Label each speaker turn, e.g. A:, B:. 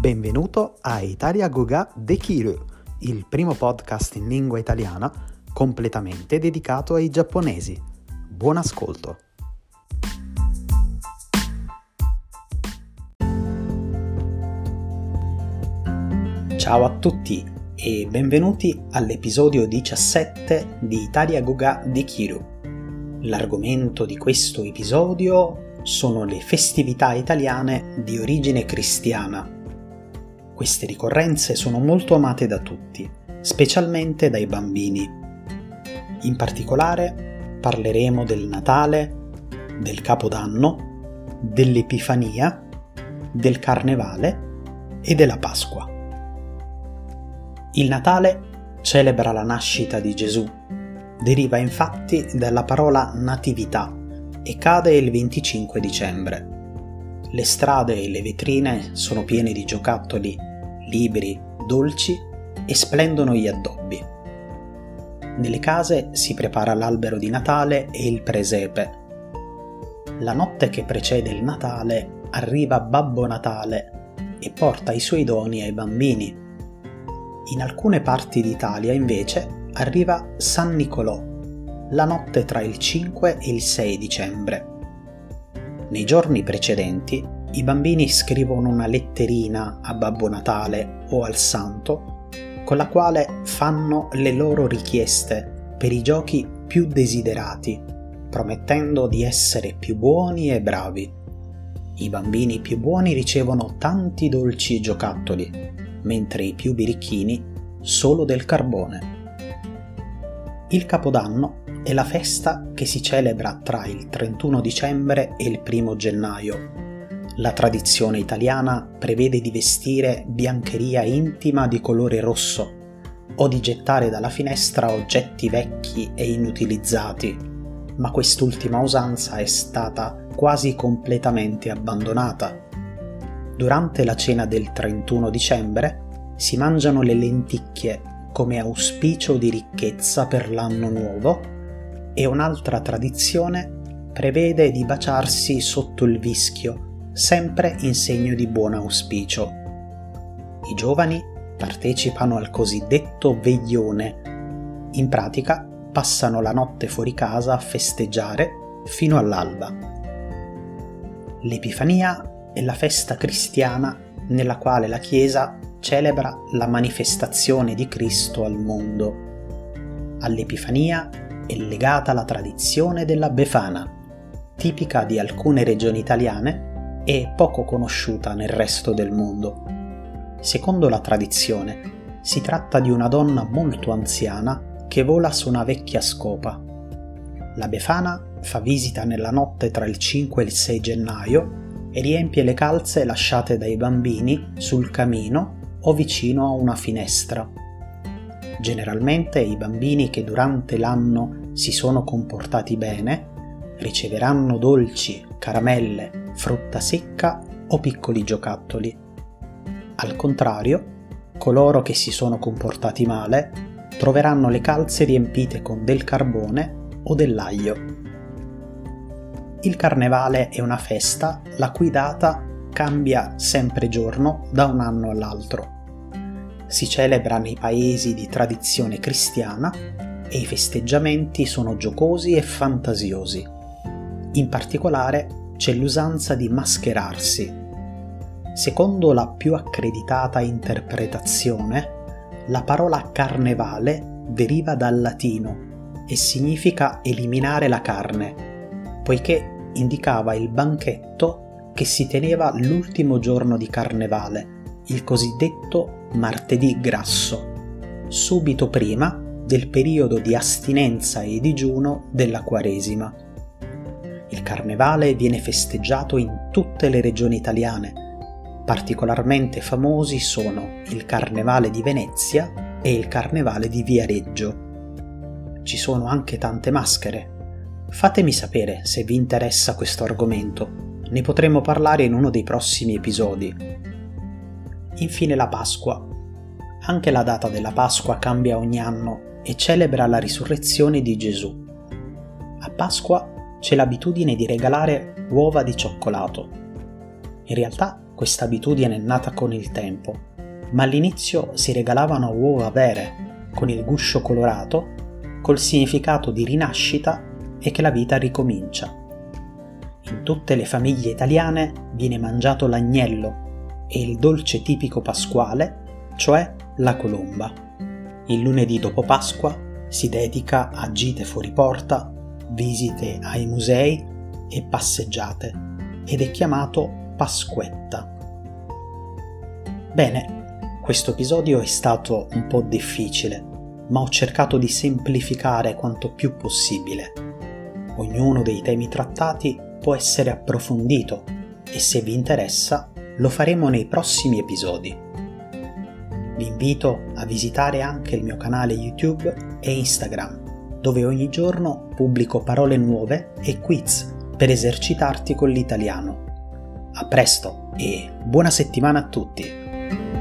A: Benvenuto a Italia Goga de Kiru, il primo podcast in lingua italiana completamente dedicato ai giapponesi. Buon ascolto! Ciao a tutti e benvenuti all'episodio 17 di Italia Goga de Kiru. L'argomento di questo episodio sono le festività italiane di origine cristiana queste ricorrenze sono molto amate da tutti, specialmente dai bambini. In particolare parleremo del Natale, del Capodanno, dell'Epifania, del Carnevale e della Pasqua. Il Natale celebra la nascita di Gesù. Deriva infatti dalla parola natività e cade il 25 dicembre. Le strade e le vetrine sono piene di giocattoli libri, dolci e splendono gli addobbi. Nelle case si prepara l'albero di Natale e il presepe. La notte che precede il Natale arriva Babbo Natale e porta i suoi doni ai bambini. In alcune parti d'Italia invece arriva San Nicolò, la notte tra il 5 e il 6 dicembre. Nei giorni precedenti i bambini scrivono una letterina a Babbo Natale o al Santo con la quale fanno le loro richieste per i giochi più desiderati, promettendo di essere più buoni e bravi. I bambini più buoni ricevono tanti dolci giocattoli, mentre i più birichini solo del carbone. Il Capodanno è la festa che si celebra tra il 31 dicembre e il 1 gennaio la tradizione italiana prevede di vestire biancheria intima di colore rosso o di gettare dalla finestra oggetti vecchi e inutilizzati, ma quest'ultima usanza è stata quasi completamente abbandonata. Durante la cena del 31 dicembre si mangiano le lenticchie come auspicio di ricchezza per l'anno nuovo e un'altra tradizione prevede di baciarsi sotto il vischio sempre in segno di buon auspicio. I giovani partecipano al cosiddetto veglione. In pratica passano la notte fuori casa a festeggiare fino all'alba. L'Epifania è la festa cristiana nella quale la Chiesa celebra la manifestazione di Cristo al mondo. All'Epifania è legata la tradizione della Befana, tipica di alcune regioni italiane e poco conosciuta nel resto del mondo. Secondo la tradizione, si tratta di una donna molto anziana che vola su una vecchia scopa. La Befana fa visita nella notte tra il 5 e il 6 gennaio e riempie le calze lasciate dai bambini sul camino o vicino a una finestra. Generalmente i bambini che durante l'anno si sono comportati bene riceveranno dolci, caramelle, frutta secca o piccoli giocattoli. Al contrario, coloro che si sono comportati male troveranno le calze riempite con del carbone o dell'aglio. Il carnevale è una festa la cui data cambia sempre giorno da un anno all'altro. Si celebra nei paesi di tradizione cristiana e i festeggiamenti sono giocosi e fantasiosi. In particolare c'è l'usanza di mascherarsi. Secondo la più accreditata interpretazione, la parola carnevale deriva dal latino e significa eliminare la carne, poiché indicava il banchetto che si teneva l'ultimo giorno di carnevale, il cosiddetto martedì grasso, subito prima del periodo di astinenza e digiuno della Quaresima. Il carnevale viene festeggiato in tutte le regioni italiane. Particolarmente famosi sono il Carnevale di Venezia e il Carnevale di Viareggio. Ci sono anche tante maschere. Fatemi sapere se vi interessa questo argomento. Ne potremo parlare in uno dei prossimi episodi. Infine la Pasqua. Anche la data della Pasqua cambia ogni anno e celebra la risurrezione di Gesù. A Pasqua c'è l'abitudine di regalare uova di cioccolato. In realtà questa abitudine è nata con il tempo, ma all'inizio si regalavano uova vere, con il guscio colorato, col significato di rinascita e che la vita ricomincia. In tutte le famiglie italiane viene mangiato l'agnello e il dolce tipico pasquale, cioè la colomba. Il lunedì dopo Pasqua si dedica a gite fuori porta, visite ai musei e passeggiate ed è chiamato Pasquetta. Bene, questo episodio è stato un po' difficile, ma ho cercato di semplificare quanto più possibile. Ognuno dei temi trattati può essere approfondito e se vi interessa lo faremo nei prossimi episodi. Vi invito a visitare anche il mio canale YouTube e Instagram, dove ogni giorno pubblico parole nuove e quiz per esercitarti con l'italiano. A presto e buona settimana a tutti!